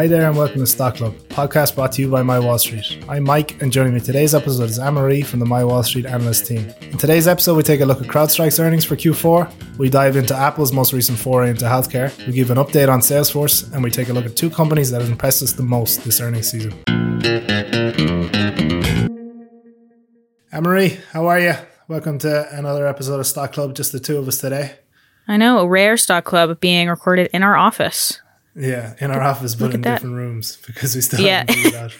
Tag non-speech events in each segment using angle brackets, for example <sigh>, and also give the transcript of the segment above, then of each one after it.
Hi there and welcome to Stock Club, podcast brought to you by My Wall Street. I'm Mike and joining me today's episode is Anne-Marie from the My Wall Street analyst team. In today's episode, we take a look at CrowdStrike's earnings for Q4, we dive into Apple's most recent foray into healthcare, we give an update on Salesforce, and we take a look at two companies that have impressed us the most this earnings season. Anne-Marie, how are you? Welcome to another episode of Stock Club, just the two of us today. I know, a rare Stock Club being recorded in our office. Yeah, in our office, but in different rooms because we still Yeah. haven't figured out.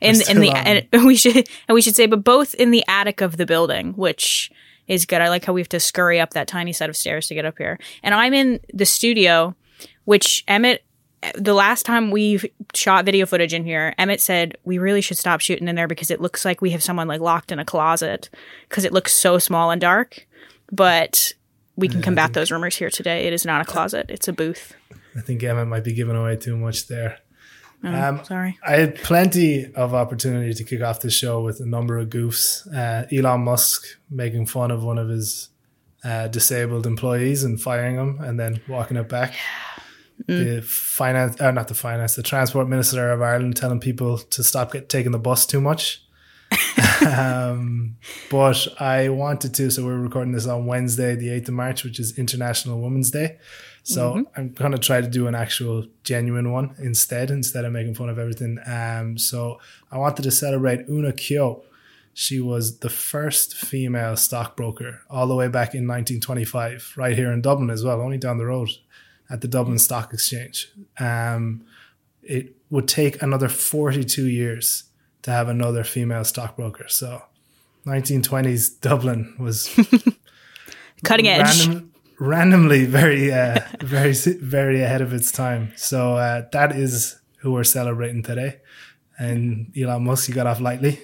in in the on. and um, we should and we should say, but both in the attic of the building, which is good. I like how we have to scurry up that tiny set of stairs to get up here. And I'm in the studio, which Emmett. The last time we shot video footage in here, Emmett said we really should stop shooting in there because it looks like we have someone like locked in a closet because it looks so small and dark. But we can combat those rumors here today. It is not a closet; it's a booth. I think Emmett might be giving away too much there. Um, Sorry. I had plenty of opportunity to kick off the show with a number of goofs. Uh, Elon Musk making fun of one of his uh, disabled employees and firing him, and then walking it back. The finance, uh, not the finance, the transport minister of Ireland telling people to stop get, taking the bus too much. <laughs> um, but I wanted to, so we're recording this on Wednesday, the 8th of March, which is International Women's Day. So I'm going to try to do an actual genuine one instead, instead of making fun of everything. Um, so I wanted to celebrate Oonagh Keogh. She was the first female stockbroker all the way back in 1925, right here in Dublin as well, only down the road at the Dublin Stock Exchange. Um, it would take another 42 years to have another female stockbroker. So 1920s Dublin was <laughs> Cutting edge. Random, randomly very, uh, <laughs> very, very ahead of its time. So uh, that is who we're celebrating today. And Elon Musk, you got off lightly.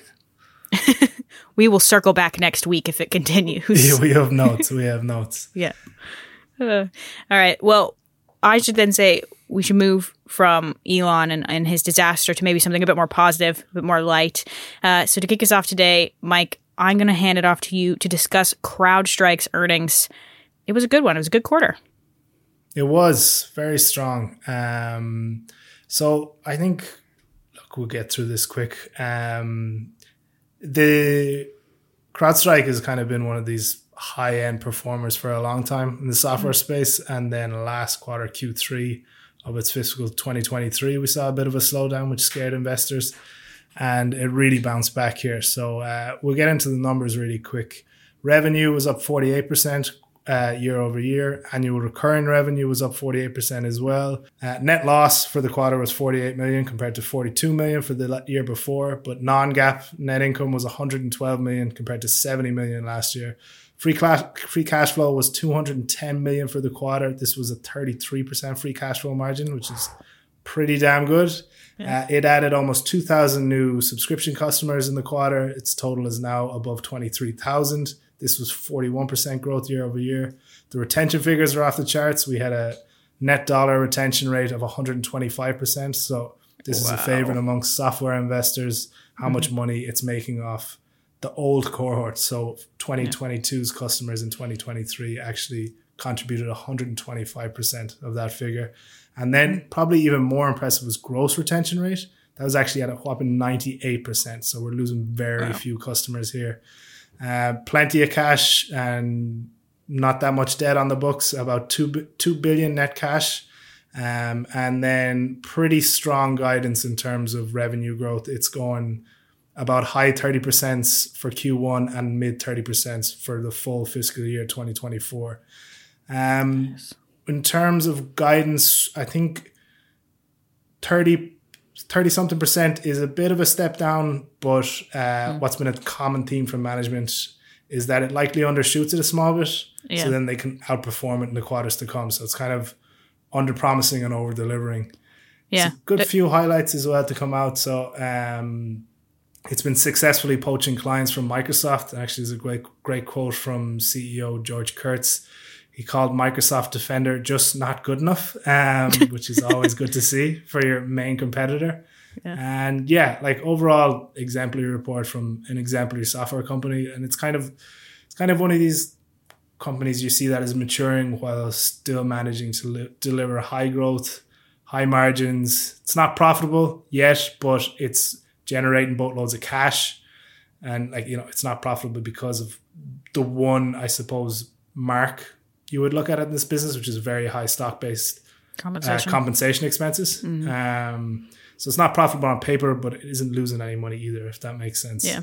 <laughs> we will circle back next week if it continues. Yeah, <laughs> we have notes. We have notes. yeah. Uh, all right. Well, I should then say we should move from Elon and, and his disaster to maybe something a bit more positive, a bit more light. Uh, so to kick us off today, Mike, I'm going to hand it off to you to discuss CrowdStrike's earnings. It was a good one. It was a good quarter. It was very strong. Um, so I think, look, we'll get through this quick. Um, the CrowdStrike has kind of been one of these high end performers for a long time in the software space. And then last quarter, Q3 of its fiscal 2023, we saw a bit of a slowdown, which scared investors. And it really bounced back here. So uh, we'll get into the numbers really quick. Revenue was up 48% uh, year over year. Annual recurring revenue was up 48% as well. Uh, net loss for the quarter was 48 million compared to 42 million for the year before, but non-GAAP net income was 112 million compared to 70 million last year. Free cash, free cash flow was 210 million for the quarter. This was a 33% free cash flow margin, which is pretty damn good. Uh, it added almost 2,000 new subscription customers in the quarter. Its total is now above 23,000. This was 41% growth year over year. The retention figures are off the charts. We had a net dollar retention rate of 125%. So this is a favorite amongst software investors, how mm-hmm. much money it's making off the old cohort. So 2022's customers in 2023 actually contributed 125% of that figure. And then mm-hmm. probably even more impressive was gross retention rate. That was actually at a whopping 98%. So we're losing very few customers here. Uh, plenty of cash and not that much debt on the books, about 2, 2 billion net cash. Um, and then pretty strong guidance in terms of revenue growth. It's going about high 30% for Q1 and mid 30% for the full fiscal year 2024. Um, In terms of guidance, I think 30 30 something percent is a bit of a step down, but uh, what's been a common theme from management is that it likely undershoots it a small bit. Yeah. So then they can outperform it in the quarters to come. So it's kind of under promising and over delivering. Yeah. Good But- few highlights as well to come out. So um, it's been successfully poaching clients from Microsoft. Actually, there's a great great quote from CEO George Kurtz. He called Microsoft Defender just not good enough, um, <laughs> which is always good to see for your main competitor. And yeah, like overall exemplary report from an exemplary software company, and it's kind of it's kind of one of these companies you see that is maturing while still managing to li- deliver high growth, high margins. It's not profitable yet, but it's generating boatloads of cash. And like, you know, it's not profitable because of the one, I suppose, mark you would look at it in this business, which is very high stock based uh, compensation. compensation expenses. Um, so it's not profitable on paper, but it isn't losing any money either, if that makes sense. Yeah.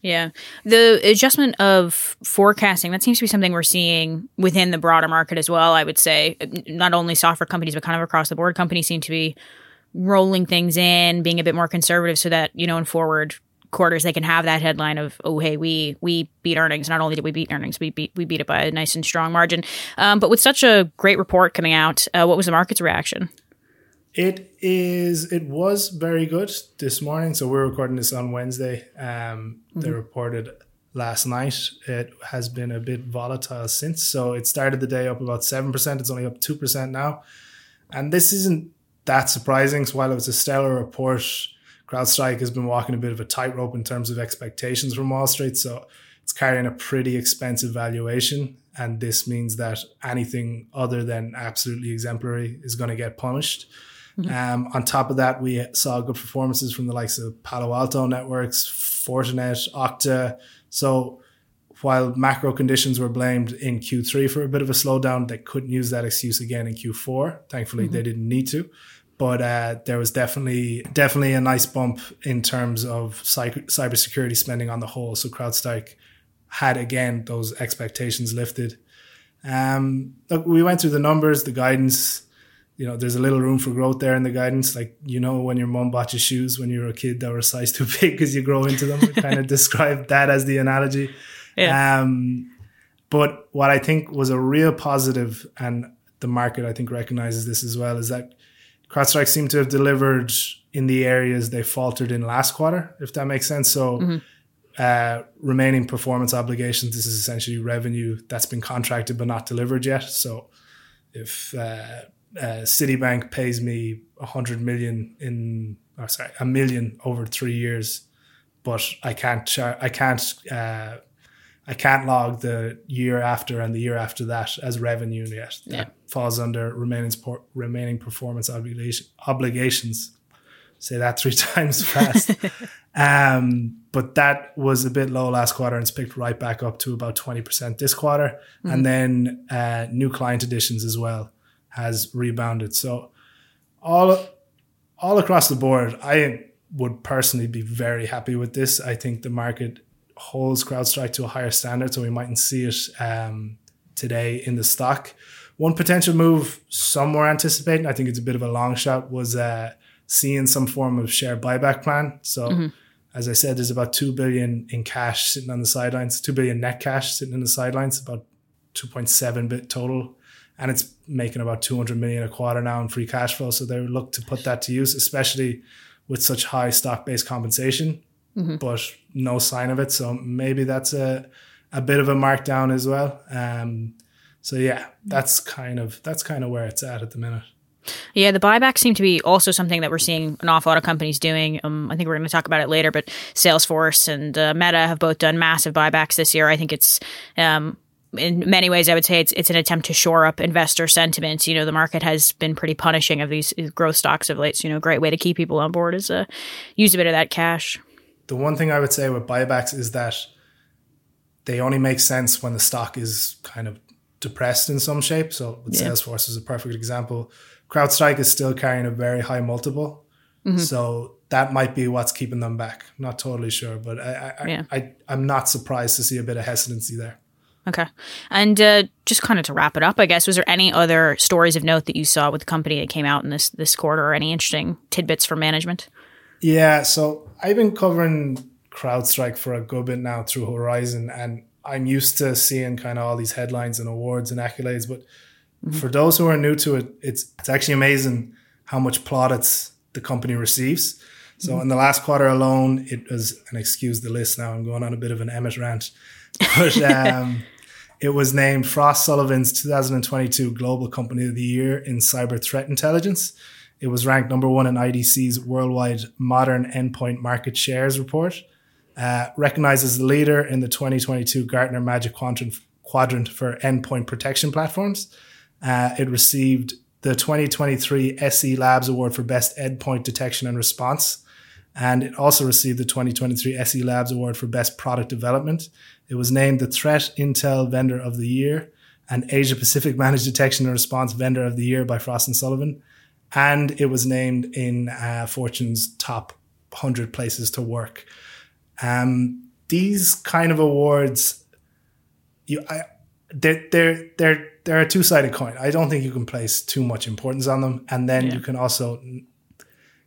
Yeah. The adjustment of forecasting, that seems to be something we're seeing within the broader market as well, I would say. Not only software companies, but kind of across the board, companies seem to be rolling things in, being a bit more conservative so that, you know, in forward quarters they can have that headline of, oh hey, we we beat earnings. Not only did we beat earnings, we beat we beat it by a nice and strong margin. Um, but with such a great report coming out, uh, what was the market's reaction? It is. It was very good this morning. So we're recording this on Wednesday. Um, They reported last night. It has been a bit volatile since. So it started the day up about seven percent. It's only up two percent now, and this isn't that surprising. So while it was a stellar report, CrowdStrike has been walking a bit of a tightrope in terms of expectations from Wall Street. So it's carrying a pretty expensive valuation. And this means that anything other than absolutely exemplary is going to get punished. Um, on top of that, we saw good performances from the likes of Palo Alto Networks, Fortinet, Okta. So while macro conditions were blamed in Q3 for a bit of a slowdown, they couldn't use that excuse again in Q4. Thankfully, they didn't need to. But uh, there was definitely definitely a nice bump in terms of cyber cybersecurity spending on the whole. So CrowdStrike had again those expectations lifted. Um, look, we went through the numbers, the guidance. You know, there's a little room for growth there in the guidance. Like you know, when your mom bought you shoes when you were a kid that were a size too <laughs> big because you grow into them. Kind of <laughs> described that as the analogy. Um, but what I think was a real positive, and the market I think recognizes this as well, is that CrowdStrike seemed to have delivered in the areas they faltered in last quarter, if that makes sense. So, uh, remaining performance obligations, this is essentially revenue that's been contracted but not delivered yet. So, if uh, uh, Citibank pays me a hundred million in, or sorry, a million over three years, but I can't, char- I can't, uh, I can't log the year after and the year after that as revenue yet. That Yeah. Falls under remaining remaining performance obligation, obligations. Say that three <laughs> times fast. <laughs> um, but that was a bit low last quarter and it's picked right back up to about 20% this quarter. And then uh, new client additions as well has rebounded. So all all across the board, I would personally be very happy with this. I think the market holds CrowdStrike to a higher standard, so we mightn't see it um, today in the stock. One potential move some were anticipating, I think it's a bit of a long shot, was uh, seeing some form of share buyback plan. So, as I said, there's about two billion in cash sitting on the sidelines, two billion net cash sitting on the sidelines, about 2.7 bit total and it's making about 200 million a quarter now in free cash flow. So they would look to put that to use, especially with such high stock based compensation, but no sign of it. So maybe that's a, a bit of a markdown as well. Um, so yeah, that's kind of that's kind of where it's at at the minute. Yeah, the buybacks seem to be also something that we're seeing an awful lot of companies doing. Um, I think we're going to talk about it later, but Salesforce and uh, Meta have both done massive buybacks this year. I think it's um, in many ways, I would say it's it's an attempt to shore up investor sentiment. You know, the market has been pretty punishing of these growth stocks of late. So, you know, a great way to keep people on board is uh, use a bit of that cash. The one thing I would say with buybacks is that they only make sense when the stock is kind of depressed in some shape. So with Yeah. Salesforce is a perfect example. CrowdStrike is still carrying a very high multiple. So that might be what's keeping them back. Not totally sure, but I, I, Yeah. I, I, I'm not surprised to see a bit of hesitancy there. Okay. And uh, just kind of to wrap it up, I guess, was there any other stories of note that you saw with the company that came out in this this quarter, or any interesting tidbits for management? Yeah, so I've been covering CrowdStrike for a good bit now through Horizon, and I'm used to seeing kind of all these headlines and awards and accolades. But mm-hmm. for those who are new to it, it's it's actually amazing how much plaudits the company receives. So mm-hmm. in the last quarter alone, it was, and excuse the list now, I'm going on a bit of an Emmett rant, but <laughs> um, it was named Frost Sullivan's 2022 Global Company of the Year in Cyber Threat Intelligence. It was ranked number one in IDC's worldwide modern endpoint market shares report. Uh, recognized as the leader in the 2022 Gartner Magic Quadrant, quadrant for endpoint protection platforms. Uh, it received the 2023 SE Labs Award for Best Endpoint Detection and Response. And it also received the 2023 SE Labs Award for Best Product Development. It was named the Threat Intel Vendor of the Year and Asia Pacific Managed Detection and Response Vendor of the Year by Frost and Sullivan. And it was named in uh, Fortune's top 100 places to work. Um, these kind of awards, you, I, they're, they're, they're, they're a two sided coin. I don't think you can place too much importance on them. And then yeah. you can also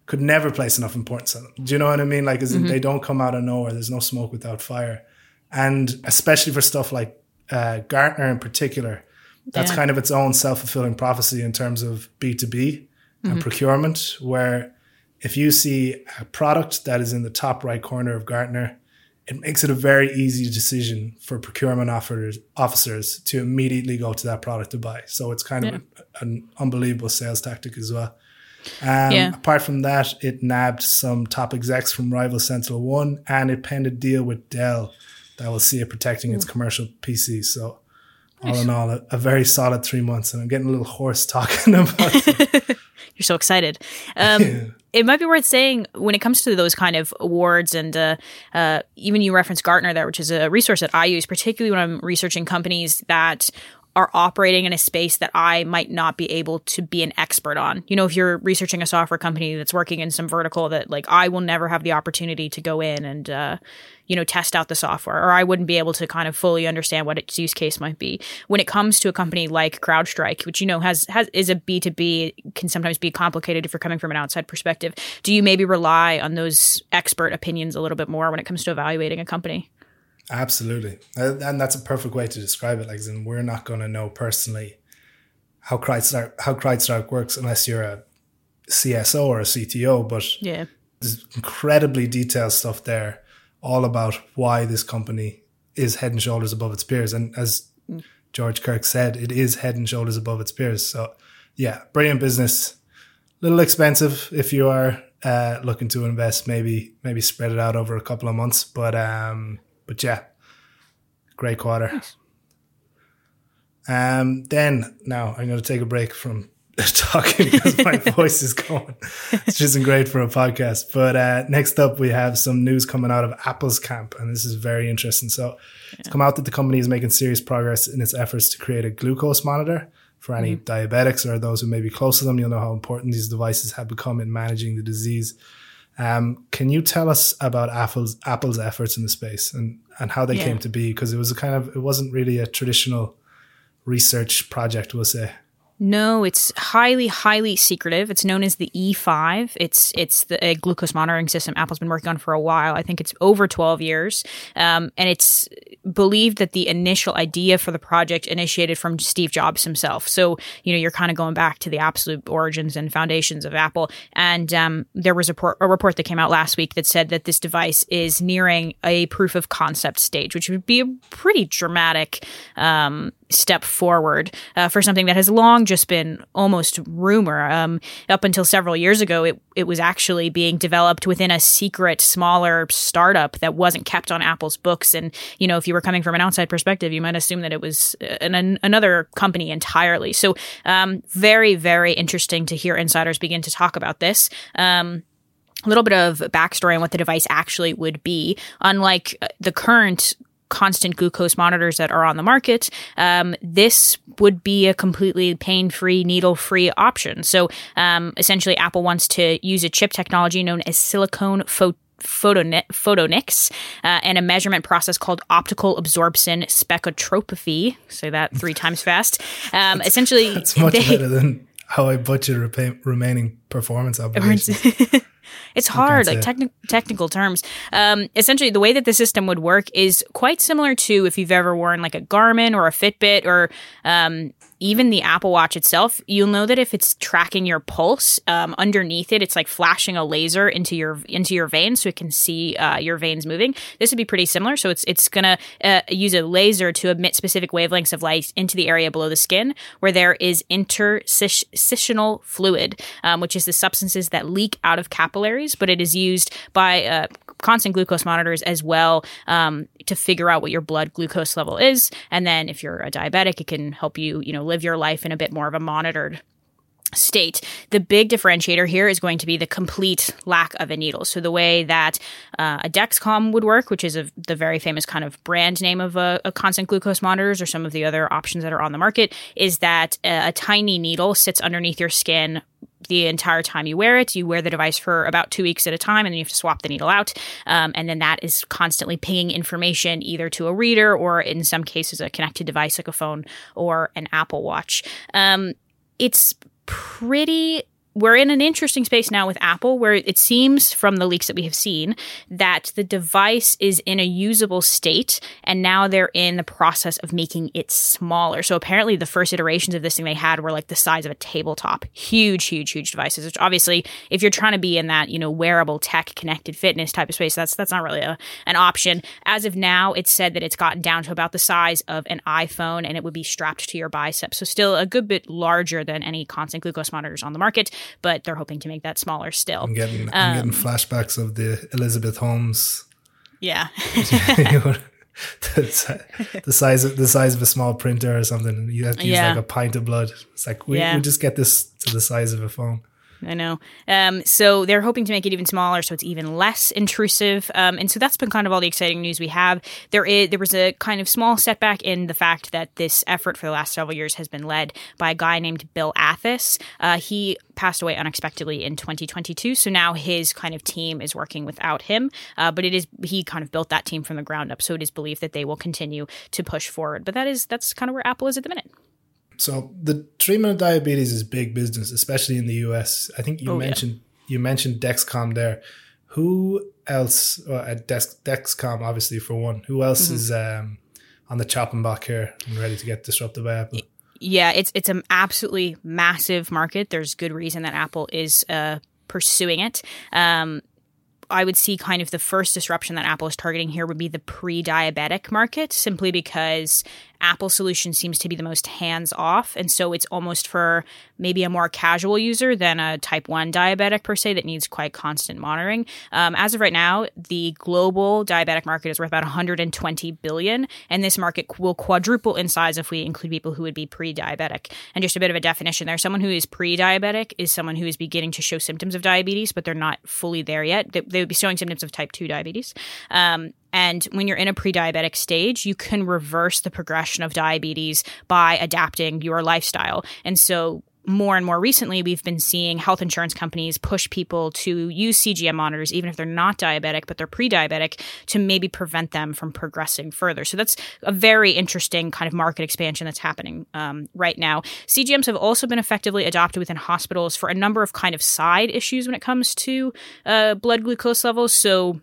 could never place enough importance on them. Do you know what I mean? Like, mm-hmm. they don't come out of nowhere. There's no smoke without fire. And especially for stuff like uh, Gartner in particular, that's yeah. kind of its own self fulfilling prophecy in terms of B2B mm-hmm. and procurement, where if you see a product that is in the top right corner of Gartner, it makes it a very easy decision for procurement officers, officers to immediately go to that product to buy. So it's kind yeah. of an unbelievable sales tactic as well. Um, yeah. Apart from that, it nabbed some top execs from rival SentinelOne and it penned a deal with Dell that will see it protecting its commercial PCs. So, all in all, a, a, very solid three months. And I'm getting a little hoarse talking <laughs> about it. <laughs> You're so excited. Um, <laughs> yeah. It might be worth saying when it comes to those kind of awards, and uh, uh, even you referenced Gartner there, which is a resource that I use, particularly when I'm researching companies that are operating in a space that I might not be able to be an expert on. You know, if you're researching a software company that's working in some vertical that like I will never have the opportunity to go in and uh, you know test out the software, or I wouldn't be able to kind of fully understand what its use case might be. When it comes to a company like CrowdStrike, which you know has has is a B two B, can sometimes be complicated if you're coming from an outside perspective. Do you maybe rely on those expert opinions a little bit more when it comes to evaluating a company? Absolutely, and that's a perfect way to describe it. Like, we're not going to know personally how CrowdStrike how CrowdStrike works unless you're a CSO or a CTO. But yeah, there's incredibly detailed stuff there, all about why this company is head and shoulders above its peers. And as George Kurtz said, it is head and shoulders above its peers. So, yeah, brilliant business. A little expensive if you are uh, looking to invest. Maybe maybe spread it out over a couple of months, but um, but yeah, great quarter. Nice. Um, then now I'm going to take a break from <laughs> talking because my <laughs> voice is going. It's just great for a podcast. But uh, next up, we have some news coming out of Apple's camp, and this is very interesting. So yeah. it's come out that the company is making serious progress in its efforts to create a glucose monitor for any mm-hmm. diabetics or those who may be close to them. You'll know how important these devices have become in managing the disease. Um, can you tell us about Apple's Apple's efforts in the space and and how they yeah. came to be? Because it was a kind of it wasn't really a traditional research project, we'll say. No, it's highly, highly secretive. It's known as the E5. It's it's the a glucose monitoring system Apple's been working on for a while. I think it's over 12 years, um, and it's believed that the initial idea for the project initiated from Steve Jobs himself. So you know you're kind of going back to the absolute origins and foundations of Apple. And um, there was a, por- a report that came out last week that said that this device is nearing a proof of concept stage, which would be a pretty dramatic um, step forward uh, for something that has long just been almost rumor. Um, up until several years ago, it it was actually being developed within a secret, smaller startup that wasn't kept on Apple's books. And you know, if you were coming from an outside perspective, you might assume that it was uh, an, an, another company entirely. So, um, very very interesting to hear insiders begin to talk about this. Um, a little bit of backstory on what the device actually would be. Unlike uh, the current constant glucose monitors that are on the market, um, this would be a completely pain free, needle free option. So um, essentially, Apple wants to use a chip technology known as silicon photo photoni- photonics uh, and a measurement process called optical absorption spectroscopy. Say that three <laughs> times fast. Um, essentially, It's much they- better than how I butcher repa- remaining performance <laughs> obligations. <laughs> it's hard, like techni- technical terms. Um, essentially, the way that the system would work is quite similar to if you've ever worn like a Garmin or a Fitbit or um, even the Apple Watch itself. You'll know that if it's tracking your pulse, um, underneath it, it's like flashing a laser into your into your veins, so it can see uh, your veins moving. This would be pretty similar. So it's it's gonna uh, use a laser to emit specific wavelengths of light into the area below the skin, where there is interstitial fluid, um, which is the substances that leak out of capillaries, but it is used by uh, constant glucose monitors as well um, to figure out what your blood glucose level is. And then if you're a diabetic, it can help you, you know, live your life in a bit more of a monitored state. The big differentiator here is going to be the complete lack of a needle. So the way that uh, a Dexcom would work, which is a, the very famous kind of brand name of a, a constant glucose monitors, or some of the other options that are on the market, is that a, a tiny needle sits underneath your skin the entire time you wear it. You wear the device for about two weeks at a time, and then you have to swap the needle out. Um, and then that is constantly pinging information either to a reader or, in some cases, a connected device like a phone or an Apple Watch. Um, it's pretty we're in an interesting space now with Apple where it seems from the leaks that we have seen that the device is in a usable state and now they're in the process of making it smaller. So apparently the first iterations of this thing they had were like the size of a tabletop. Huge, huge, huge devices, which obviously if you're trying to be in that, you know, wearable tech connected fitness type of space, that's that's not really a, an option. As of now, it's said that it's gotten down to about the size of an iPhone and it would be strapped to your bicep. So still a good bit larger than any constant glucose monitors on the market, but they're hoping to make that smaller still. I'm getting, I'm Um, getting flashbacks of the Elizabeth Holmes Yeah. <laughs> <laughs> the, the size of the size of a small printer or something. You have to use Yeah. like a pint of blood. It's like we, Yeah. we just get this to the size of a phone. I know. Um, so they're hoping to make it even smaller, so it's even less intrusive. Um, and so that's been kind of all the exciting news we have. There is there was a kind of small setback in the fact that this effort for the last several years has been led by a guy named Bill Athas. Uh, he passed away unexpectedly in 2022, so now his kind of team is working without him. Uh, but it is he kind of built that team from the ground up, so it is believed that they will continue to push forward. But that is that's kind of where Apple is at the minute. So the treatment of diabetes is big business, especially in the US. I think you Oh, yeah. mentioned you mentioned Dexcom there. Who else uh, at Dex, Dexcom, obviously for one. Who else Mm-hmm. is um, on the chopping block here and ready to get disrupted by Apple? Yeah, it's it's an absolutely massive market. There's good reason that Apple is uh, pursuing it. Um, I would see kind of the first disruption that Apple is targeting here would be the pre-diabetic market, simply because Apple solution seems to be the most hands off, and so it's almost for maybe a more casual user than a type one diabetic per se that needs quite constant monitoring. Um, as of right now, the global diabetic market is worth about 120 billion, and this market will quadruple in size if we include people who would be pre-diabetic. And just a bit of a definition there: someone who is pre-diabetic is someone who is beginning to show symptoms of diabetes, but they're not fully there yet. They, they would be showing symptoms of type two diabetes. Um, and when you're in a pre diabetic stage, you can reverse the progression of diabetes by adapting your lifestyle. And so, more and more recently, we've been seeing health insurance companies push people to use CGM monitors, even if they're not diabetic, but they're pre diabetic, to maybe prevent them from progressing further. So, that's a very interesting kind of market expansion that's happening um, right now. CGMs have also been effectively adopted within hospitals for a number of kind of side issues when it comes to uh, blood glucose levels. So,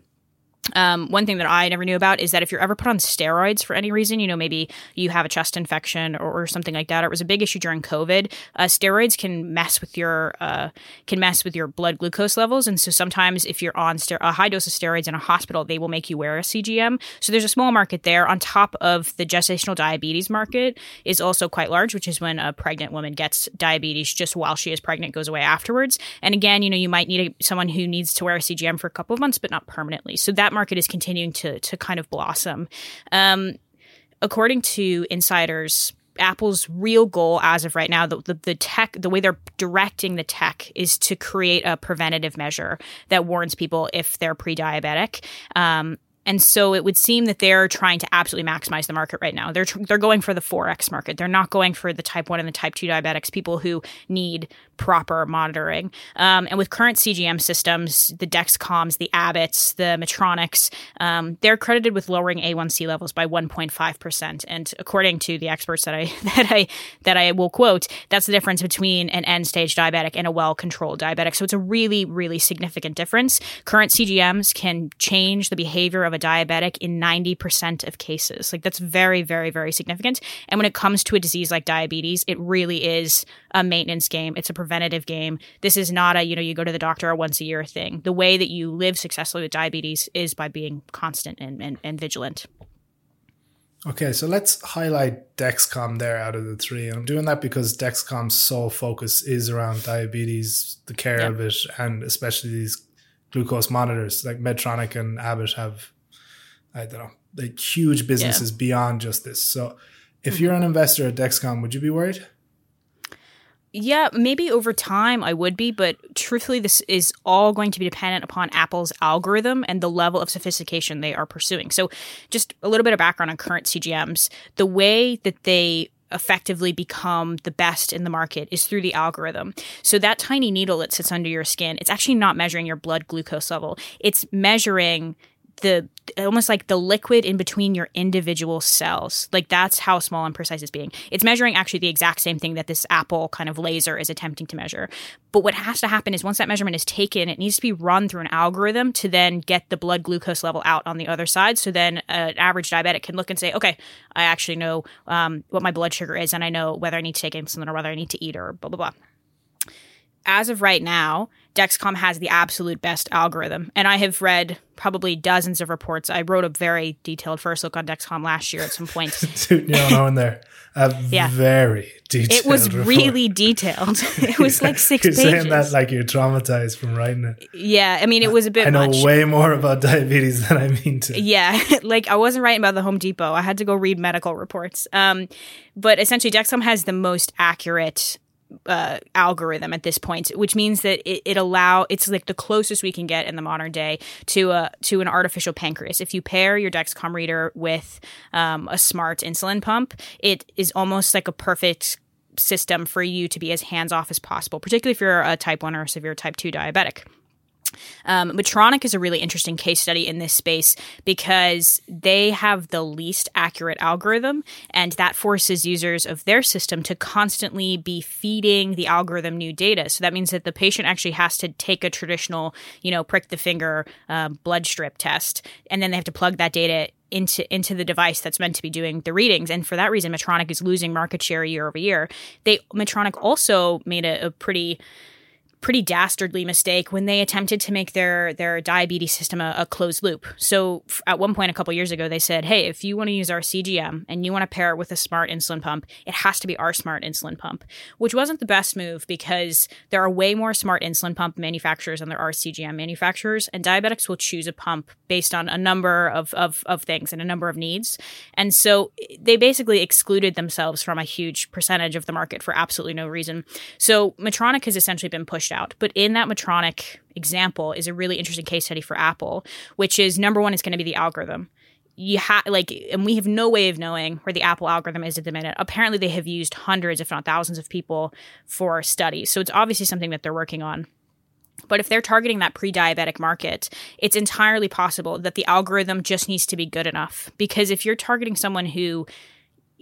um, one thing that I never knew about is that if you're ever put on steroids for any reason, you know, maybe you have a chest infection or, or something like that, or it was a big issue during COVID. Uh, steroids can mess with your uh, can mess with your blood glucose levels, and so sometimes if you're on ster- a high dose of steroids in a hospital, they will make you wear a CGM. So there's a small market there. On top of the gestational diabetes market is also quite large, which is when a pregnant woman gets diabetes just while she is pregnant, goes away afterwards. And again, you know, you might need a, someone who needs to wear a CGM for a couple of months, but not permanently. So that market is continuing to to kind of blossom. Um, according to insiders, Apple's real goal as of right now, the, the, the tech, the way they're directing the tech is to create a preventative measure that warns people if they're pre diabetic. Um, And so it would seem that they're trying to absolutely maximize the market right now. They're tr- they're going for the 4x market. They're not going for the type 1 and the type 2 diabetics, people who need proper monitoring. Um, and with current CGM systems, the Dexcoms, the Abbotts, the Medtronics, um, they're credited with lowering A1C levels by 1.5%. And according to the experts that I <laughs> that I that I will quote, that's the difference between an end stage diabetic and a well controlled diabetic. So it's a really really significant difference. Current CGMs can change the behavior of a diabetic in 90% of cases. Like that's very very very significant. And when it comes to a disease like diabetes, it really is a maintenance game. It's a preventative game. This is not a, you know, you go to the doctor once a year thing. The way that you live successfully with diabetes is by being constant and, and, and vigilant. Okay, so let's highlight Dexcom there out of the three. And I'm doing that because Dexcom's sole focus is around diabetes, the care yeah. of it, and especially these glucose monitors. Like Medtronic and Abbott have, I don't know, like huge businesses yeah. beyond just this. So if mm-hmm. you're an investor at Dexcom, would you be worried? Yeah, maybe over time I would be, but truthfully, this is all going to be dependent upon Apple's algorithm and the level of sophistication they are pursuing. So, just a little bit of background on current CGMs. The way that they effectively become the best in the market is through the algorithm. So that tiny needle that sits under your skin, it's actually not measuring your blood glucose level. It's measuring the almost like the liquid in between your individual cells. Like that's how small and precise it's being. It's measuring actually the exact same thing that this Apple kind of laser is attempting to measure. But what has to happen is once that measurement is taken, it needs to be run through an algorithm to then get the blood glucose level out on the other side. So then an average diabetic can look and say, okay, I actually know um, what my blood sugar is, and I know whether I need to take insulin or whether I need to eat or blah blah blah. As of right now, Dexcom has the absolute best algorithm. And I have read probably dozens of reports. I wrote a very detailed first look on Dexcom last year at some point. Dude, you know in there. A yeah. very detailed. It was report. really detailed. <laughs> It was like six you're pages. saying that like you're traumatized from writing it. Yeah, I mean it was a bit. I know much. way more about diabetes than I mean to. Yeah, <laughs> like I wasn't writing about the Home Depot. I had to go read medical reports. Um, but essentially, Dexcom has the most accurate uh, algorithm at this point, which means that it, it allow it's like the closest we can get in the modern day to a to an artificial pancreas. If you pair your Dexcom reader with um, a smart insulin pump, it is almost like a perfect system for you to be as hands off as possible, particularly if you're a type one or a severe type two diabetic. Um, Medtronic is a really interesting case study in this space because they have the least accurate algorithm, and that forces users of their system to constantly be feeding the algorithm new data. So that means that the patient actually has to take a traditional, you know, prick the finger uh, blood strip test, and then they have to plug that data into into the device that's meant to be doing the readings. And for that reason, Medtronic is losing market share year over year. They Medtronic also made a, a pretty pretty dastardly mistake when they attempted to make their their diabetes system a, a closed loop. So at one point a couple years ago, they said, "Hey, if you want to use our CGM and you want to pair it with a smart insulin pump, it has to be our smart insulin pump," which wasn't the best move because there are way more smart insulin pump manufacturers than there are CGM manufacturers, and diabetics will choose a pump based on a number of of, of things and a number of needs, and so they basically excluded themselves from a huge percentage of the market for absolutely no reason. So Medtronic has essentially been pushed out. But in that Medtronic example is a really interesting case study for Apple, which is number one, it's going to be the algorithm. You have like, and we have no way of knowing where the Apple algorithm is at the minute. Apparently, they have used hundreds, if not thousands, of people for studies. So it's obviously something that they're working on. But if they're targeting that pre diabetic market, it's entirely possible that the algorithm just needs to be good enough. Because if you're targeting someone who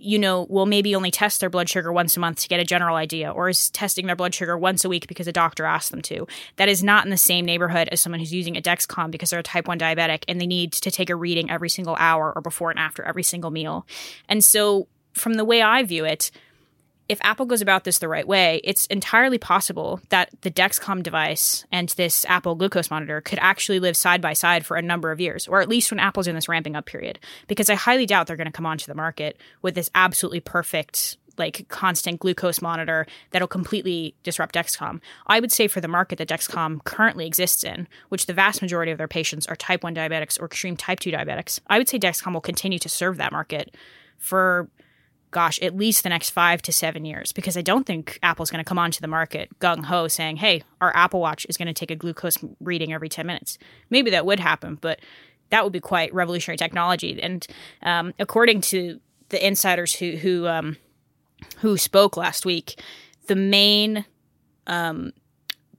you know, will maybe only test their blood sugar once a month to get a general idea, or is testing their blood sugar once a week because a doctor asked them to. That is not in the same neighborhood as someone who's using a Dexcom because they're a type 1 diabetic and they need to take a reading every single hour or before and after every single meal. And so, from the way I view it, if Apple goes about this the right way, it's entirely possible that the Dexcom device and this Apple glucose monitor could actually live side by side for a number of years, or at least when Apple's in this ramping up period. Because I highly doubt they're going to come onto the market with this absolutely perfect like constant glucose monitor that'll completely disrupt Dexcom. I would say for the market that Dexcom currently exists in, which the vast majority of their patients are type 1 diabetics or extreme type 2 diabetics, I would say Dexcom will continue to serve that market for gosh, at least the next five to seven years, because I don't think Apple's going to come onto the market gung ho saying, hey, our Apple Watch is going to take a glucose reading every 10 minutes. Maybe that would happen, but that would be quite revolutionary technology. And um, according to the insiders who who um, who spoke last week, the main um,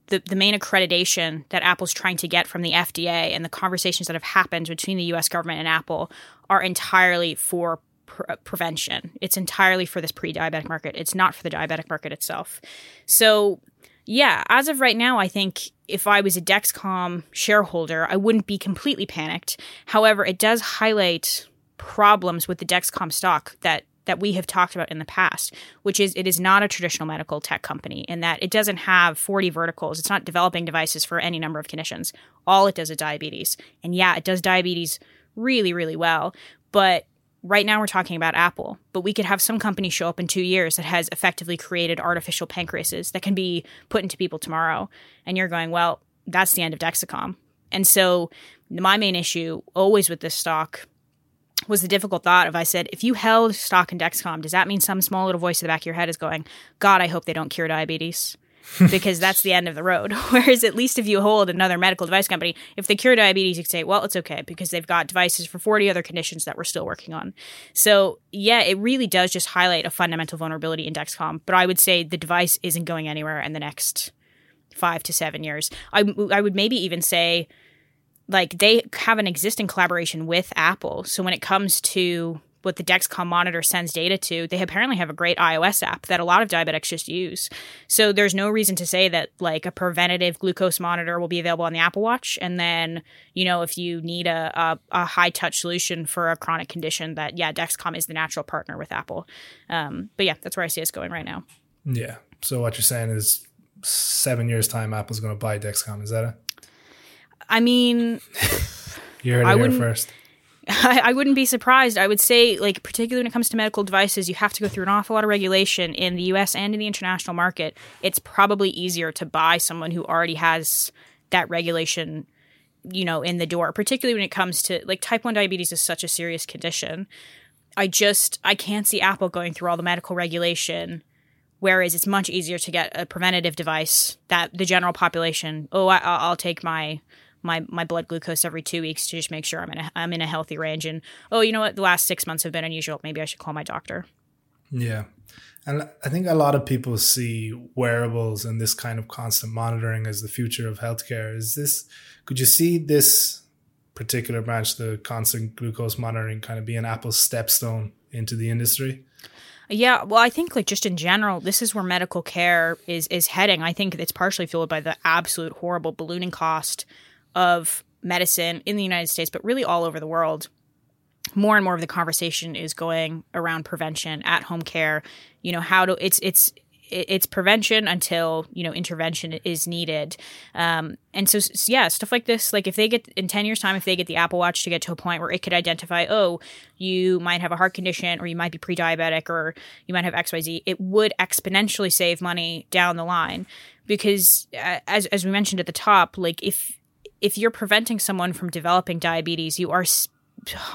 the, the main accreditation that Apple's trying to get from the FDA and the conversations that have happened between the US government and Apple are entirely for pre- prevention. It's entirely for this pre diabetic market. It's not for the diabetic market itself. So, yeah, as of right now, I think if I was a Dexcom shareholder, I wouldn't be completely panicked. However, it does highlight problems with the Dexcom stock that that we have talked about in the past, which is it is not a traditional medical tech company in that it doesn't have 40 verticals. It's not developing devices for any number of conditions. All it does is diabetes. And yeah, it does diabetes really, really well. But right now we're talking about Apple, but we could have some company show up in two years that has effectively created artificial pancreases that can be put into people tomorrow. And you're going, well, that's the end of Dexcom. And so my main issue always with this stock was the difficult thought of I said, if you held stock in Dexcom, does that mean some small little voice in the back of your head is going, God, I hope they don't cure diabetes? <laughs> because that's the end of the road. <laughs> Whereas at least if you hold another medical device company, if they cure diabetes, you can say, well, it's okay because they've got devices for 40 other conditions that we're still working on. So yeah, it really does just highlight a fundamental vulnerability in Dexcom. But I would say the device isn't going anywhere in the next five to seven years. I, I would maybe even say like they have an existing collaboration with Apple. So when it comes to what the Dexcom monitor sends data to, they apparently have a great iOS app that a lot of diabetics just use. So there's no reason to say that like a preventative glucose monitor will be available on the Apple Watch. And then, you know, if you need a, a, a high touch solution for a chronic condition, that yeah, Dexcom is the natural partner with Apple. Um, but yeah, that's where I see us going right now. Yeah. So what you're saying is seven years time, Apple's going to buy Dexcom. Is that it? I mean, <laughs> you heard it I here first. <laughs> I, I wouldn't be surprised. I would say, like, particularly when it comes to medical devices, you have to go through an awful lot of regulation in the US and in the international market. It's probably easier to buy someone who already has that regulation, you know, in the door, particularly when it comes to, like, type 1 diabetes is such a serious condition. I just, I can't see Apple going through all the medical regulation. Whereas it's much easier to get a preventative device that the general population, oh, I, I'll I'll take my my my blood glucose every two weeks to just make sure I'm in a I'm in a healthy range. And oh, you know what? The last six months have been unusual. Maybe I should call my doctor. Yeah. And I think a lot of people see wearables and this kind of constant monitoring as the future of healthcare. Is this, could you see this particular branch, the constant glucose monitoring, kind of being Apple stepstone into the industry? Yeah, well, I think like just in general, this is where medical care is is heading. I think it's partially fueled by the absolute horrible ballooning cost of medicine in the United States, but really all over the world. More and more of the conversation is going around prevention, at home care. You know how to it's it's it's prevention until you know intervention is needed um, and so yeah stuff like this like if they get in 10 years time if they get the apple watch to get to a point where it could identify oh you might have a heart condition or you might be pre-diabetic or you might have xyz it would exponentially save money down the line because uh, as, as we mentioned at the top like if if you're preventing someone from developing diabetes you are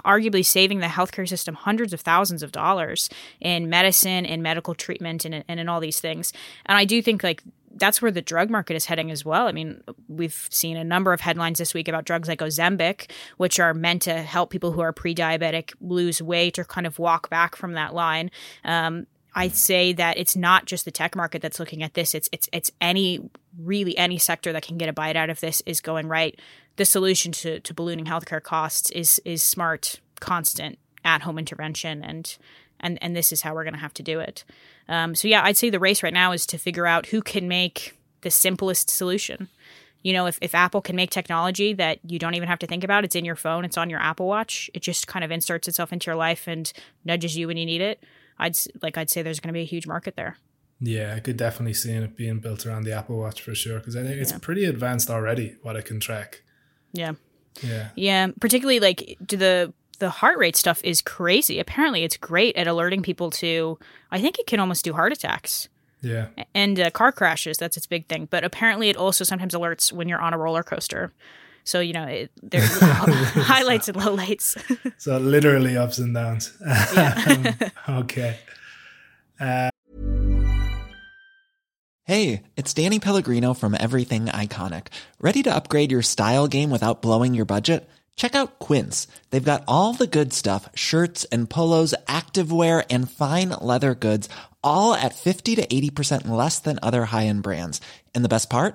arguably saving the healthcare system hundreds of thousands of dollars in medicine and medical treatment and, and in all these things and i do think like that's where the drug market is heading as well. I mean, we've seen a number of headlines this week about drugs like Ozempic, which are meant to help people who are pre-diabetic lose weight or kind of walk back from that line. Um, I say that it's not just the tech market that's looking at this. It's it's it's any really any sector that can get a bite out of this is going right. The solution to, to ballooning healthcare costs is is smart, constant at home intervention, and and and this is how we're going to have to do it. Um, so yeah, I'd say the race right now is to figure out who can make the simplest solution. You know, if, if Apple can make technology that you don't even have to think about, it's in your phone, it's on your Apple Watch, it just kind of inserts itself into your life and nudges you when you need it. I'd like I'd say there's going to be a huge market there. Yeah, I could definitely see it being built around the Apple Watch for sure because I think it's Yeah. pretty advanced already what it can track. Yeah. Yeah. Yeah, particularly like do the the heart rate stuff is crazy. Apparently, it's great at alerting people to. I think it can almost do heart attacks Yeah. and uh, car crashes. That's its big thing. But apparently, it also sometimes alerts when you're on a roller coaster. So you know, it, there's <laughs> highlights and lowlights. <laughs> So literally ups and downs. Um, <laughs> okay. Hey, it's Danny Pellegrino from Everything Iconic. Ready to upgrade your style game without blowing your budget? Check out Quince. They've got all the good stuff shirts and polos, activewear, and fine leather goods, all at 50 to 80% less than other high end brands. And the best part?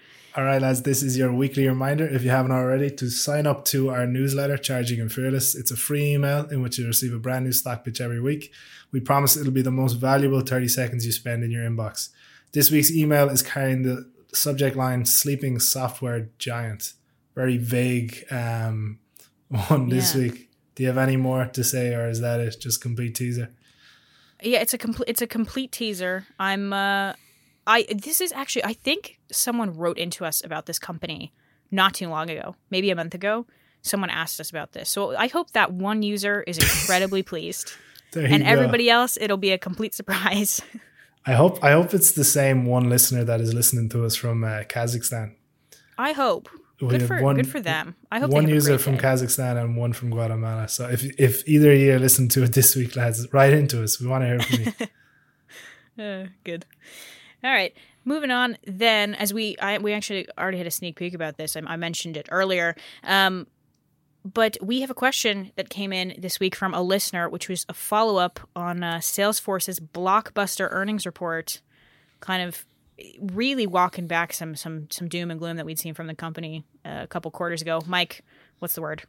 all right, lads, this is your weekly reminder, if you haven't already, to sign up to our newsletter, Charging and Fearless. It's a free email in which you receive a brand new stock pitch every week. We promise it'll be the most valuable 30 seconds you spend in your inbox. This week's email is carrying the subject line Sleeping Software Giant. Very vague um, <laughs> one this Yeah. week. Do you have any more to say, or is that it? Just complete teaser? Yeah, it's a complete it's a complete teaser. I'm uh I this is actually I think someone wrote into us about this company not too long ago, maybe a month ago. Someone asked us about this. So I hope that one user is <laughs> incredibly pleased. There And go. everybody else, it'll be a complete surprise. <laughs> I hope I hope it's the same one listener that is listening to us from uh, Kazakhstan. I hope. We Good for one- good for them. I hope one user from day. Kazakhstan and one from Guatemala. So if if either of you listen to it this week, lads, write into us. We want to hear from you. <laughs> Uh, good. All right. Moving on, then, as we I, we actually already had a sneak peek about this. I, I mentioned it earlier, um, but we have a question that came in this week from a listener, which was a follow up on uh, Salesforce's blockbuster earnings report, kind of really walking back some some some doom and gloom that we'd seen from the company uh, a couple quarters ago. Mike, what's the word?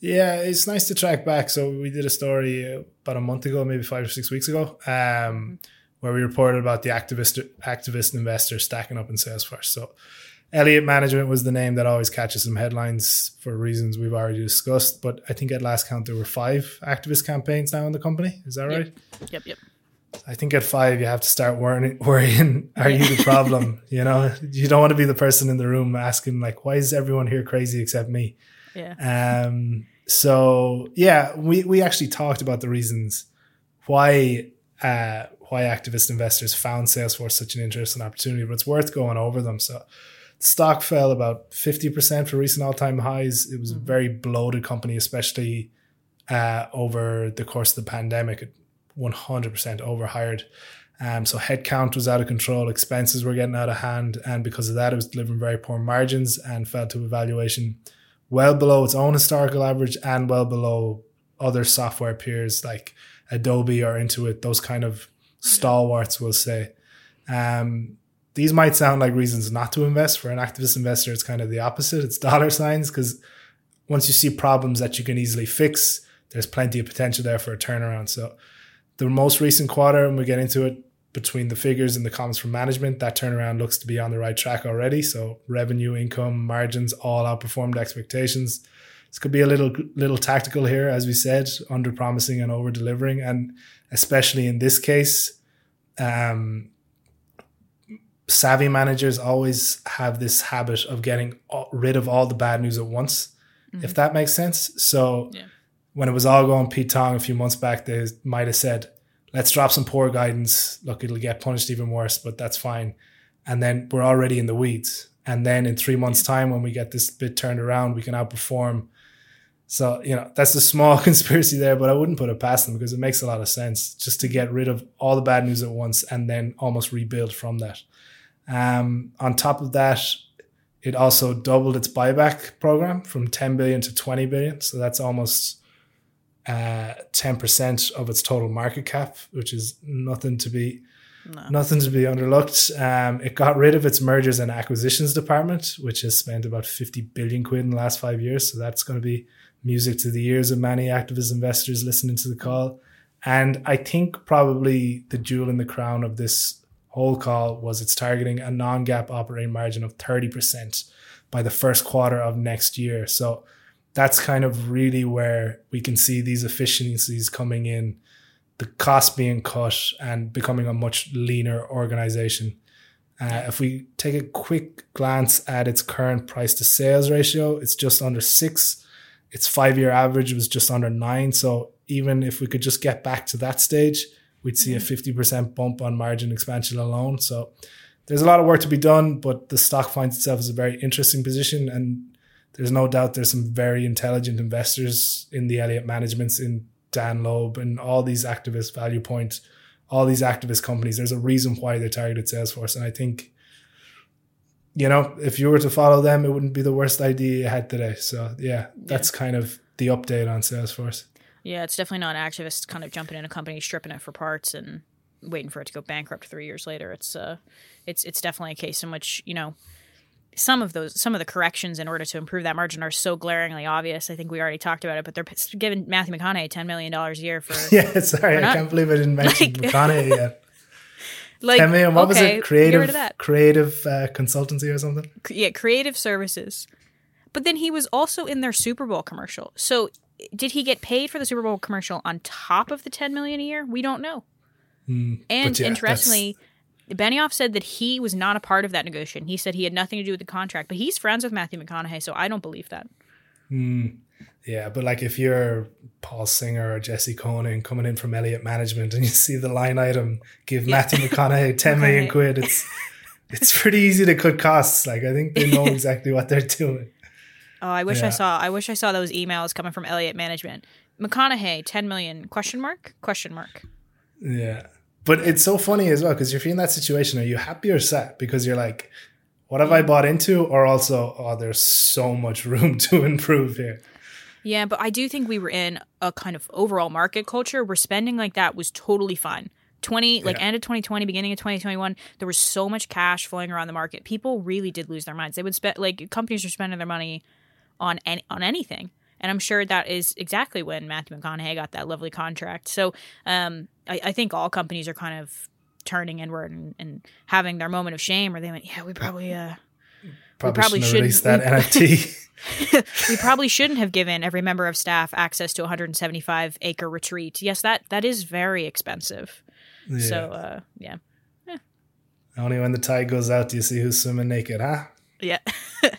yeah, it's nice to track back. So we did a story about a month ago, maybe five or six weeks ago, um, where we reported about the activist activist investors stacking up in Salesforce. So Elliott Management was the name that always catches some headlines for reasons we've already discussed. But I think at last count there were five activist campaigns now in the company. Is that right? Yep, yep. I think at five you have to start worrying. worrying <laughs> are you the problem? <laughs> you know, you don't want to be the person in the room asking like, "Why is everyone here crazy except me?" Yeah. Um, so yeah, we we actually talked about the reasons why uh, why activist investors found Salesforce such an interesting opportunity, but it's worth going over them. So the stock fell about fifty percent for recent all time highs. It was a very bloated company, especially uh, over the course of the pandemic. It one hundred percent overhired. Um, so headcount was out of control, expenses were getting out of hand, and because of that, it was delivering very poor margins and fell to a valuation well below its own historical average and well below other software peers like Adobe or Intuit, those kind of stalwarts, we'll say. Um, these might sound like reasons not to invest. For an activist investor, it's kind of the opposite. It's dollar signs because once you see problems that you can easily fix, there's plenty of potential there for a turnaround. So the most recent quarter, and we get into it between the figures and the comments from management, that turnaround looks to be on the right track already. So revenue, income, margins all outperformed expectations. This could be a little little tactical here, as we said, under promising and over delivering, and especially in this case, um, savvy managers always have this habit of getting rid of all the bad news at once, if that makes sense. So Yeah. when it was all going Pete Tong a few months back, they might have said, let's drop some poor guidance. Look, it'll get punished even worse, but that's fine. And then we're already in the weeds. And then in three months' time, when we get this bit turned around, we can outperform. So, you know, that's a small <laughs> conspiracy there, but I wouldn't put it past them because it makes a lot of sense just to get rid of all the bad news at once and then almost rebuild from that. Um, on top of that, it also doubled its buyback program from 10 billion to 20 billion. So that's almost uh, 10% of its total market cap, which is nothing to be nothing to be underlooked. Um, it got rid of its mergers and acquisitions department, which has spent about 50 billion quid in the last five years. So that's going to be music to the ears of many activist investors listening to the call. And I think probably the jewel in the crown of this whole call was it's targeting a non-GAAP operating margin of 30% by the first quarter of next year. So that's kind of really where we can see these efficiencies coming in, the cost being cut and becoming a much leaner organization. Uh, if we take a quick glance at its current price to sales ratio, it's just under six. Its five year average was just under nine. So even if we could just get back to that stage, we'd see a mm-hmm. 50% bump on margin expansion alone. So there's a lot of work to be done, but the stock finds itself as a very interesting position. And there's no doubt there's some very intelligent investors in the Elliott managements, in Dan Loeb, and all these activist value points, all these activist companies. There's a reason why they're targeted Salesforce. And I think, you know, if you were to follow them, it wouldn't be the worst idea you had today. So yeah, that's kind of the update on Salesforce. Yeah, it's definitely not activists kind of jumping in a company, stripping it for parts, and waiting for it to go bankrupt three years later. It's uh, it's it's definitely a case in which you know some of those some of the corrections in order to improve that margin are so glaringly obvious. I think we already talked about it, but they're giving Matthew McConaughey ten million dollars a year for <laughs> Yeah, sorry, I not- can't believe I didn't <laughs> mention Like- McConaughey yet. Like Ten. What was it? Creative, rid of that. creative uh, consultancy or something. yeah, creative services. But then he was also in their Super Bowl commercial. So did he get paid for the Super Bowl commercial on top of the 10 million a year? We don't know. and Hmm, yeah, interestingly, Benioff said that he was not a part of that negotiation. He said he had nothing to do with the contract, but he's friends with Matthew McConaughey, so I don't believe that. Yeah, but like if you're Paul Singer or Jesse Cohn coming in from Elliott Management and you <laughs> see the line item give Matthew McConaughey <laughs> ten million quid, it's it's pretty easy to cut costs. Like I think they know <laughs> exactly what they're doing. Oh, I wish Yeah. I saw I wish I saw those emails coming from Elliott Management. McConaughey, 10 million question mark? Question mark. Yeah. But it's so funny as well because if you're in that situation, are you happy or sad? Because you're like, what have I bought into? Or also, oh, there's so much room to improve here. Yeah, but I do think we were in a kind of overall market culture where spending like that was totally fine. 20 like Yeah. end of 2020 beginning of 2021 there was so much cash flowing around the market people really did lose their minds they would spend like companies are spending their money on any, on anything and i'm sure that is exactly when matthew mcconaughey got that lovely contract so um, I, I think all companies are kind of turning inward and, and having their moment of shame where they went yeah we probably uh Probably, probably shouldn't have shouldn't- that we- NFT. <laughs> <laughs> <laughs> we probably shouldn't have given every member of staff access to a 175 acre retreat. Yes, that that is very expensive. So uh, yeah, Only when the tide goes out do you see who's swimming naked, huh? yeah. <laughs>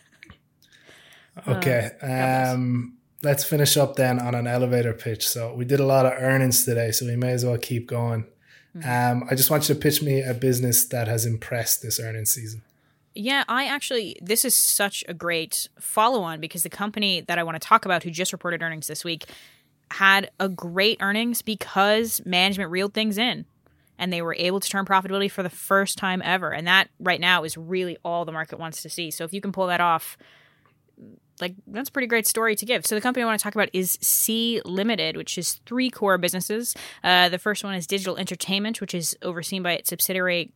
Okay. Um, let's finish up then on an elevator pitch. So we did a lot of earnings today, so we may as well keep going. Um, I just want you to pitch me a business that has impressed this earnings season. Yeah, I actually, this is such a great follow on because the company that I want to talk about, who just reported earnings this week, had a great earnings because management reeled things in and they were able to turn profitability for the first time ever. And that right now is really all the market wants to see. So if you can pull that off, like that's a pretty great story to give. So the company I want to talk about is Sea Limited, which is three core businesses. Uh, the first one is digital entertainment, which is overseen by its subsidiary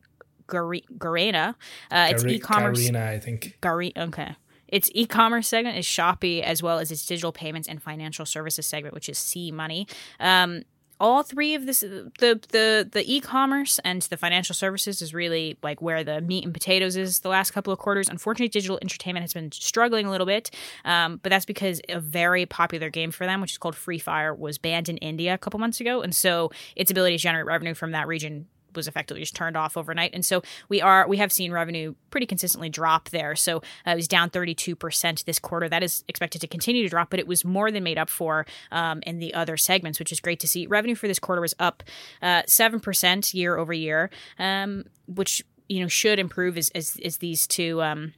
Garena. Uh, it's Gare- e-commerce. Garena, I think. Gari okay. Its e-commerce segment is Shopee, as well as its digital payments and financial services segment, which is SeaMoney. Um, all three of this, the the the e-commerce and the financial services is really like where the meat and potatoes is the last couple of quarters. Unfortunately, digital entertainment has been struggling a little bit, um, but that's because a very popular game for them, which is called Free Fire, was banned in India a couple months ago, and so its ability to generate revenue from that region was effectively just turned off overnight. And so we are we have seen revenue pretty consistently drop there. So uh, it was down 32% this quarter. That is expected to continue to drop but it was more than made up for um, in the other segments which is great to see. Revenue for this quarter was up uh, 7% year over year um, which you know should improve as, as, as these two um,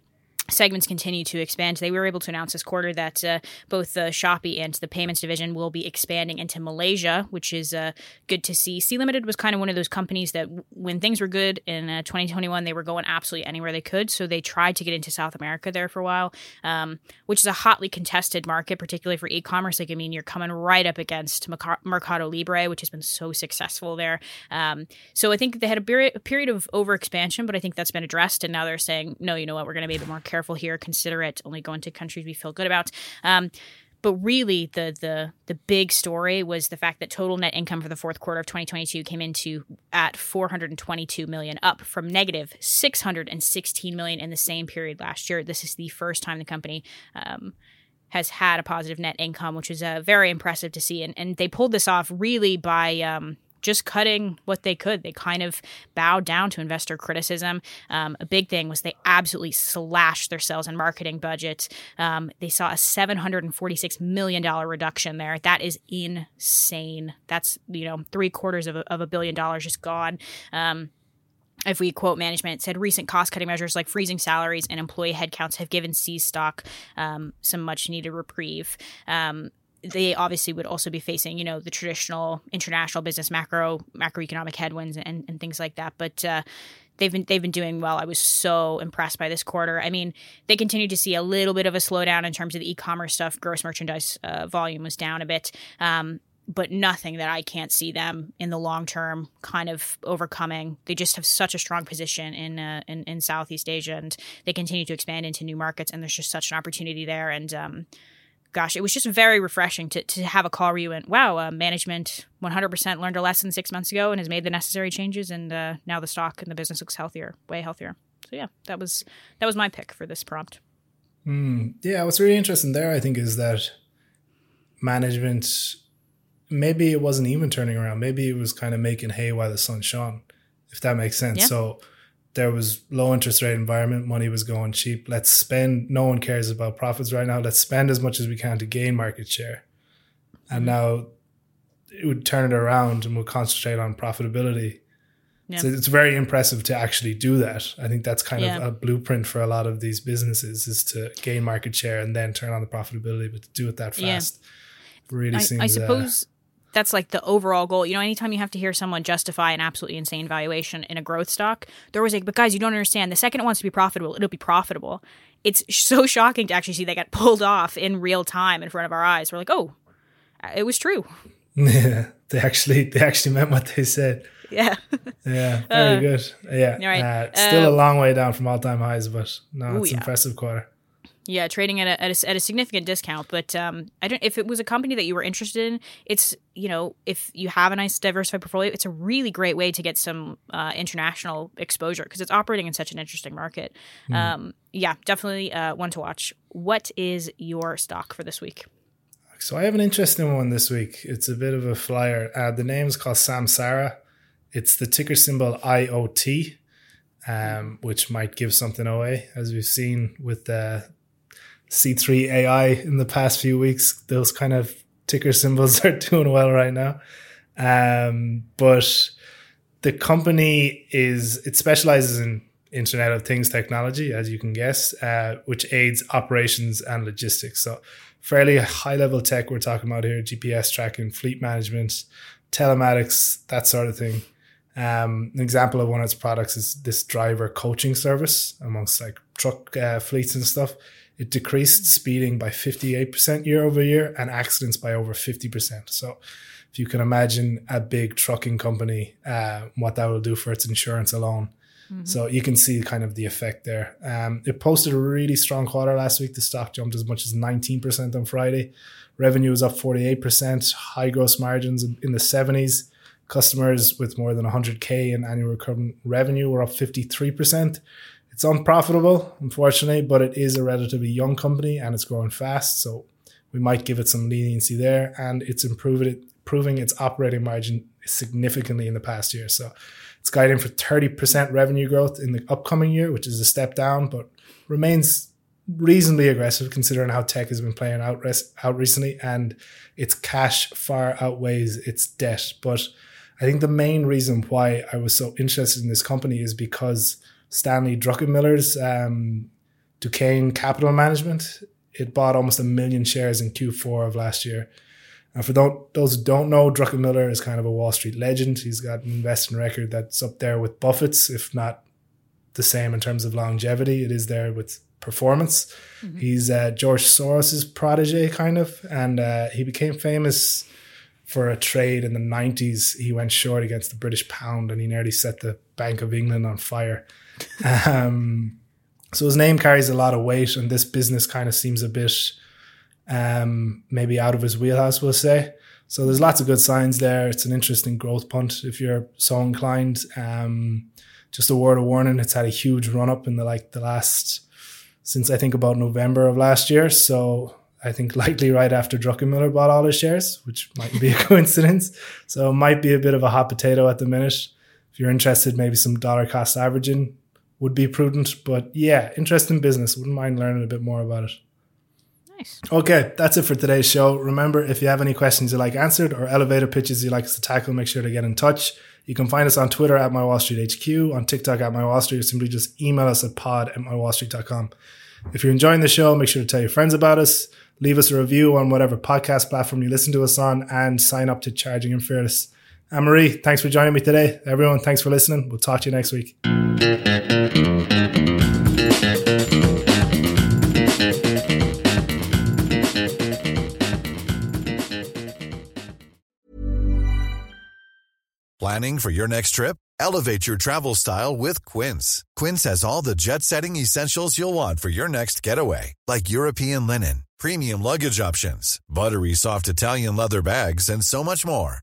segments continue to expand. They were able to announce this quarter that uh, both the Shopee and the payments division will be expanding into Malaysia, which is uh, good to see. Sea Limited was kind of one of those companies that, when things were good in uh, 2021, they were going absolutely anywhere they could. So they tried to get into South America there for a while, um, which is a hotly contested market, particularly for e-commerce. Like, I mean, you're coming right up against Merca- Mercado Libre, which has been so successful there. Um, so I think they had a period, a period of overexpansion, but I think that's been addressed, and now they're saying, no, you know what, we're going to be a bit more careful here. Consider it only going to countries we feel good about. Um, but really, the the the big story was the fact that total net income for the fourth quarter of 2022 came into at 422 million, up from negative 616 million in the same period last year. This is the first time the company. Um, has had a positive net income, which is uh, very impressive to see. And, and they pulled this off really by um, just cutting what they could. They kind of bowed down to investor criticism. Um, a big thing was they absolutely slashed their sales and marketing budget. Um, they saw a $746 million reduction there. That is insane. That's, you know, three quarters of a, of a billion dollars just gone. Um, if we quote management, said recent cost cutting measures like freezing salaries and employee headcounts have given Sea stock um, some much needed reprieve. Um, they obviously would also be facing, you know, the traditional international business macro macroeconomic headwinds and, and things like that. But uh, they've been they've been doing well. I was so impressed by this quarter. I mean, they continue to see a little bit of a slowdown in terms of the e-commerce stuff. Gross merchandise uh, volume was down a bit. Um, but nothing that I can't see them in the long term kind of overcoming. They just have such a strong position in, uh, in in Southeast Asia, and they continue to expand into new markets. And there's just such an opportunity there. And um, gosh, it was just very refreshing to, to have a call where you went, wow, uh, management 100% learned a lesson six months ago and has made the necessary changes. And uh, now the stock and the business looks healthier, way healthier. So yeah, that was, that was my pick for this prompt. Mm, yeah. What's really interesting there, I think, is that management, maybe it wasn't even turning around. Maybe it was kind of making hay while the sun shone, if that makes sense. Yeah. So, there was low interest rate environment, money was going cheap. Let's spend. No one cares about profits right now. Let's spend as much as we can to gain market share. And mm-hmm. now it would turn it around and we'll concentrate on profitability. Yeah. So it's very impressive to actually do that. I think that's kind yeah. of a blueprint for a lot of these businesses is to gain market share and then turn on the profitability, but to do it that fast yeah. really I, seems. I uh, suppose. Uh, that's like the overall goal. You know, anytime you have to hear someone justify an absolutely insane valuation in a growth stock, they're always like, but guys, you don't understand. The second it wants to be profitable, it'll be profitable. It's <laughs> so shocking to actually see that get pulled off in real time in front of our eyes. We're like, oh, it was true. <laughs> Yeah, they actually they actually meant what they said. Yeah. <laughs> yeah, very uh, good. Yeah. Right. Uh, still uh, a long way down from all time highs, but no, it's ooh, yeah. impressive quarter. Yeah, trading at a, at a, at a significant discount. But um, I don't. If it was a company that you were interested in, it's you know if you have a nice diversified portfolio, it's a really great way to get some uh, international exposure because it's operating in such an interesting market. Mm. Um, yeah, definitely uh, one to watch. What is your stock for this week? So I have an interesting one this week. It's a bit of a flyer. Uh, the name is called Samsara. It's the ticker symbol IOT. Um, which might give something away, as we've seen with the C3 AI in the past few weeks. Those kind of ticker symbols <laughs> are doing well right now. Um, but the company is, it specializes in Internet of Things technology, as you can guess, uh, which aids operations and logistics. So, fairly high level tech we're talking about here GPS tracking, fleet management, telematics, that sort of thing. Um, an example of one of its products is this driver coaching service amongst like truck uh, fleets and stuff. It decreased speeding by 58% year over year and accidents by over 50%. So if you can imagine a big trucking company, uh, what that will do for its insurance alone. Mm-hmm. So you can see kind of the effect there. Um, it posted a really strong quarter last week. The stock jumped as much as 19% on Friday. Revenue was up 48%, high gross margins in the 70s. Customers with more than 100K in annual recurring revenue were up 53%. It's unprofitable, unfortunately, but it is a relatively young company and it's growing fast. So we might give it some leniency there. And it's improving, it, improving its operating margin significantly in the past year. So it's guiding for 30% revenue growth in the upcoming year, which is a step down, but remains reasonably aggressive considering how tech has been playing out, res- out recently. And its cash far outweighs its debt. But I think the main reason why I was so interested in this company is because Stanley Druckenmiller's um, Duquesne Capital Management. It bought almost a million shares in Q4 of last year. And for those who don't know, Druckenmiller is kind of a Wall Street legend. He's got an investing record that's up there with Buffett's, if not the same in terms of longevity. It is there with performance. Mm-hmm. He's uh, George Soros's protege, kind of, and uh, he became famous for a trade in the 90s. He went short against the British pound and he nearly set the Bank of England on fire um, so his name carries a lot of weight, and this business kind of seems a bit um, maybe out of his wheelhouse, we'll say. So there's lots of good signs there. It's an interesting growth punt if you're so inclined. Um, just a word of warning: it's had a huge run up in the like the last since I think about November of last year. So I think <laughs> likely right after Druckenmiller bought all his shares, which might be a <laughs> coincidence. So it might be a bit of a hot potato at the minute. If you're interested, maybe some dollar cost averaging would be prudent. But yeah, interesting business. Wouldn't mind learning a bit more about it. Nice. Okay, that's it for today's show. Remember, if you have any questions you like answered or elevator pitches you'd like us to tackle, make sure to get in touch. You can find us on Twitter at My Wall Street HQ, on TikTok at My Wall Street, or simply just email us at pod at mywallstreet.com. If you're enjoying the show, make sure to tell your friends about us, leave us a review on whatever podcast platform you listen to us on, and sign up to Charging and Fearless. Anne Marie, thanks for joining me today. Everyone, thanks for listening. We'll talk to you next week. Planning for your next trip? Elevate your travel style with Quince. Quince has all the jet setting essentials you'll want for your next getaway, like European linen, premium luggage options, buttery soft Italian leather bags, and so much more.